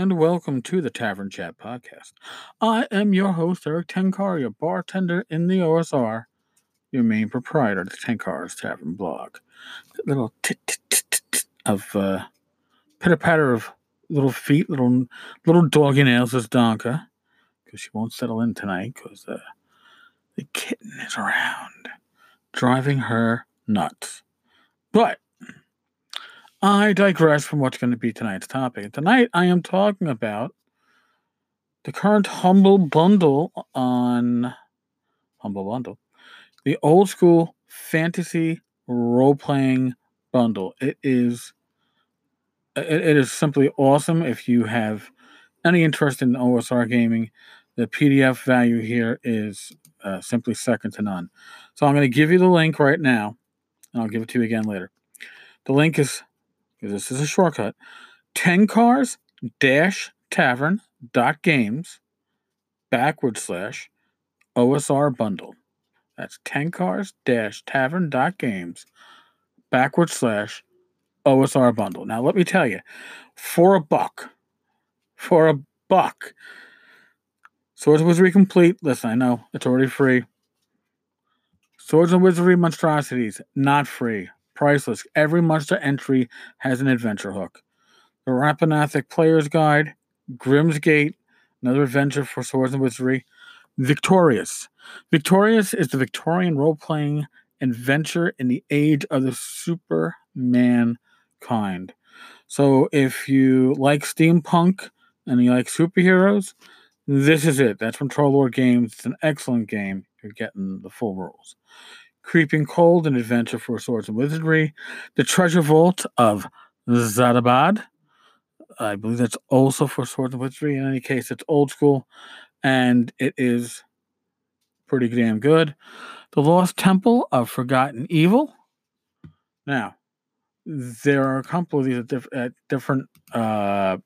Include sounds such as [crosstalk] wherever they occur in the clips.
and welcome to the Tavern Chat Podcast. I am your host, Erik Tenkar, your bartender in the OSR, your main proprietor of the Tenkar's Tavern blog. That little tit of uh, pitter patter of little feet, little little doggy nails is Donka, because she won't settle in tonight because uh, the kitten is around, driving her nuts. But I digress from what's going to be tonight's topic. Tonight, I am talking about the current Humble Bundle on Humble Bundle, the old school fantasy role playing bundle. It is it, it is simply awesome. If you have any interest in OSR gaming, the PDF value here is uh, simply second to none. So I'm going to give you the link right now, and I'll give it to you again later. The link is this is a shortcut. Tenkars dash tavern dot games backward slash OSR bundle. That's Tenkars dash tavern dot games backward slash OSR bundle. Now let me tell you, for a buck, for a buck, Swords and Wizardry Complete. Listen, I know it's already free. Swords and Wizardry Monstrosities, not free priceless. Every monster entry has an adventure hook. The Rappan Athuk Player's Guide, Grimmsgate, another adventure for Swords and Wizardry. Victorious. Victorious is the Victorian role playing adventure in the age of the Superman kind. So if you like steampunk and you like superheroes, this is it. That's from Troll Lord Games. It's an excellent game. You're getting the full rules. Creeping Cold, an adventure for swords and wizardry. The Treasure Vault of Zadabad. I believe that's also for swords and wizardry. In any case, it's old school and it is pretty damn good. The Lost Temple of Forgotten Evil. Now, there are a couple of these at, diff- at different uh,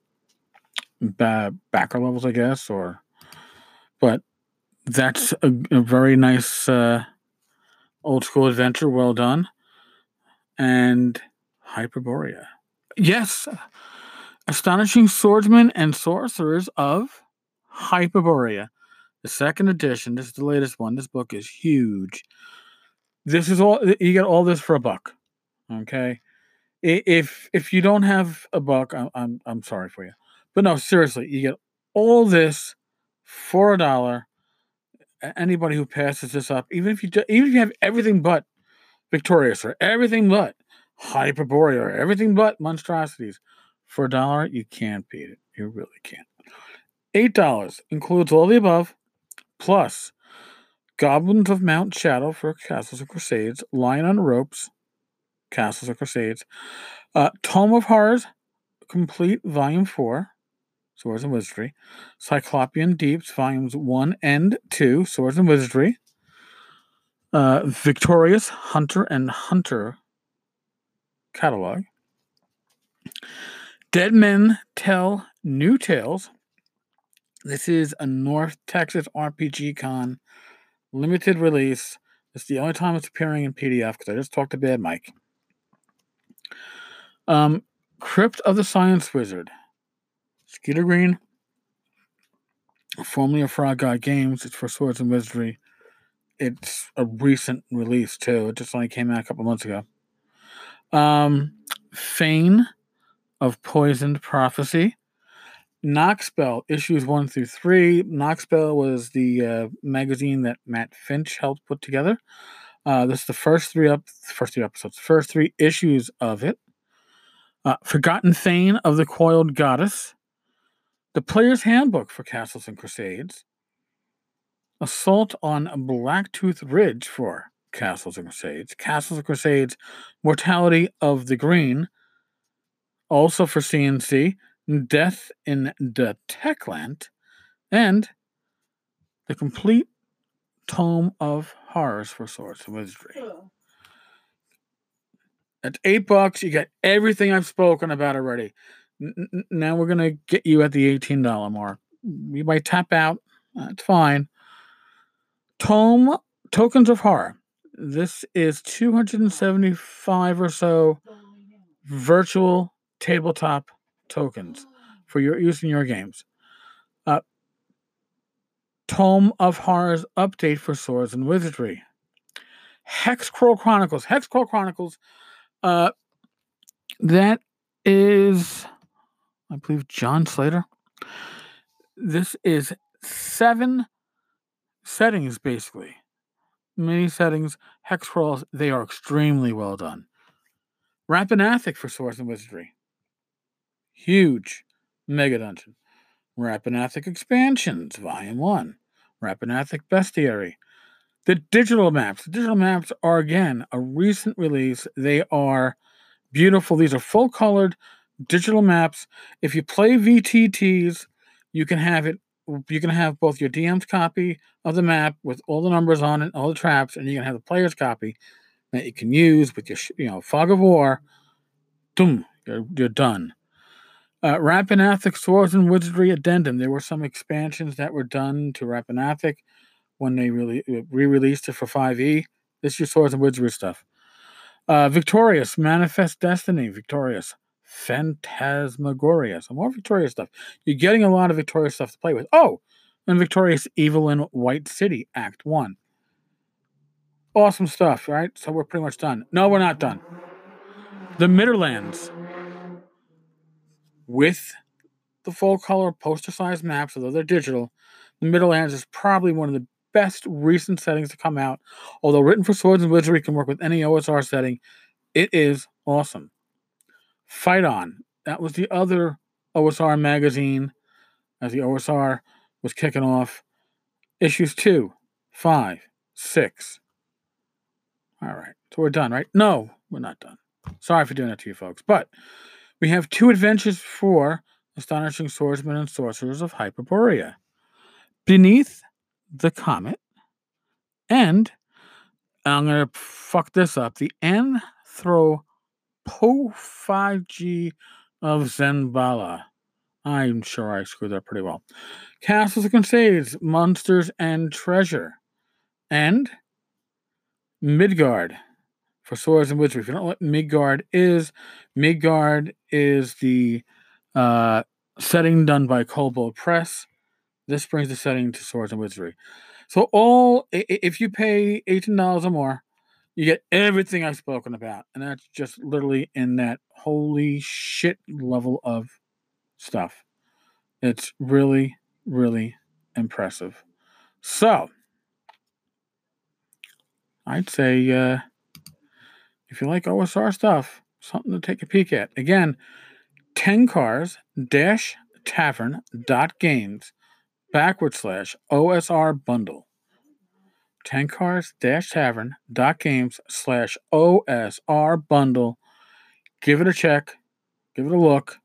ba- backer levels, I guess, or but that's a, a very nice uh, Old School Adventure, well done. And Hyperborea. Yes, Astonishing Swordsmen and Sorcerers of Hyperborea. The second edition. This is the latest one. This book is huge. This is all you get all this for a buck. Okay. If if you don't have a buck, I'm I'm, I'm sorry for you. But no, seriously, you get all this for a dollar anybody who passes this up, even if you do, even if you have everything but Victorious or everything but Hyperborea or everything but monstrosities, for a dollar you can't beat it. You really can't. Eight dollars includes all the above, plus Goblins of Mount Shadow for Castles of Crusades, Lion on Ropes, Castles of Crusades, uh, Tome of Horrors, complete volume four, Swords and Wizardry, Cyclopean Deeps, Volumes 1 and 2, Swords and Wizardry, uh, Victorious Hunter and Hunter catalog, Dead Men Tell New Tales. This is a North Texas RPG Con limited release. It's the only time it's appearing in PDF because I just talked to Bad Mike. Um, Crypt of the Science Wizard. Skeeter Green, formerly of Frog God Games. It's for Swords and Wizardry. It's a recent release too. It just only came out a couple months ago. Um, Fane of Poisoned Prophecy. Knockspell issues one through three. Knockspell was the uh, magazine that Matt Finch helped put together. Uh, this is the first three up, first three episodes, first three issues of it. Uh, Forgotten Fane of the Coiled Goddess. The Player's Handbook for Castles and Crusades. Assault on Blacktooth Ridge for Castles and Crusades. Castles and Crusades Mortality of the Green. Also for CNC. Death in the Treklant. And the complete tome of horrors for Swords and Wizardry. At eight bucks, you get everything I've spoken about already now we're going to get you at the $18 mark. You might tap out. That's fine. Tome Tokens of Horror. This is 275 or so virtual tabletop tokens for your use in your games. Uh, Tome of Horrors update for Swords and Wizardry. Hexcrawl Chronicles. Hexcrawl Chronicles. Uh, that is, I believe, John Stater. This is seven settings, basically. Many settings, hex crawls, they are extremely well done. Rappan Athuk for Swords and Wizardry. Huge mega dungeon. Rappan Athuk Expansions, Volume 1. Rappan Athuk Bestiary. The digital maps. The digital maps are, again, a recent release. They are beautiful. These are full colored digital maps. If you play VTTs, you can have it. You can have both your DM's copy of the map with all the numbers on it, all the traps, and you can have the player's copy that you can use with your, you know, fog of war. Boom, you're, you're done. Uh, Rappan Athuk Swords and Wizardry Addendum. There were some expansions that were done to Rappan Athuk when they really uh, re-released it for 5e. This is your Swords and Wizardry stuff. Uh, Victorious, Manifest Destiny, Victorious, Phantasmagoria, some more Victoria stuff. You're getting a lot of Victoria stuff to play with. Oh, and Victorious Evil in White City, Act 1. Awesome stuff, right? So we're pretty much done. No, we're not done. The Midderlands with the full color poster size maps, although they're digital, the Midderlands is probably one of the best recent settings to come out. Although written for Swords and Wizardry can work with any OSR setting, it is awesome. Fight On. That was the other OSR magazine as the OSR was kicking off. Issues two, five, six. All right. So we're done, right? No, we're not done. Sorry for doing that to you folks. But we have two adventures for Astonishing Swordsmen and Sorcerers of Hyperborea. Beneath the Comet, and I'm going to fuck this up the Anthropophagy of Zenbala. I'm sure I screwed that pretty well. Castles and Crusades, Monsters and Treasure. And Midgard for Swords and Wizardry. If you don't know what Midgard is, Midgard is the uh, setting done by Kobold Press. This brings the setting to Swords and Wizardry. So all if you pay eighteen dollars or more, you get everything I've spoken about, and that's just literally in that holy shit level of stuff. It's really, really impressive. So I'd say uh, if you like OSR stuff, something to take a peek at. Again, Tenkars dash tavern dot games backward slash OSR bundle. Tenkars dash tavern dot games slash OSR bundle. Give it a check, give it a look.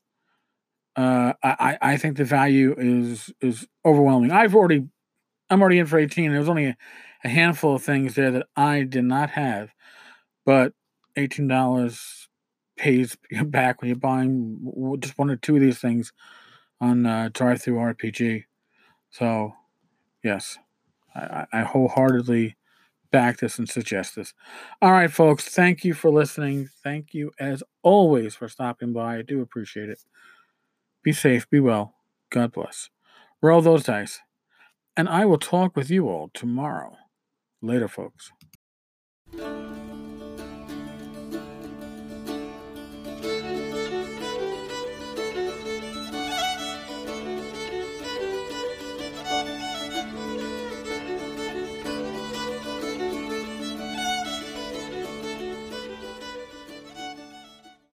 Uh, I, I think the value is is overwhelming. I've already I'm already in for 18. There's only a, a handful of things there that I did not have, but $18 pays [laughs] back when you're buying just one or two of these things on uh, DriveThruRPG. So, yes, I, I wholeheartedly back this and suggest this. All right, folks, thank you for listening. Thank you, as always, for stopping by. I do appreciate it. Be safe, be well. God bless. Roll those dice. And I will talk with you all tomorrow. Later, folks.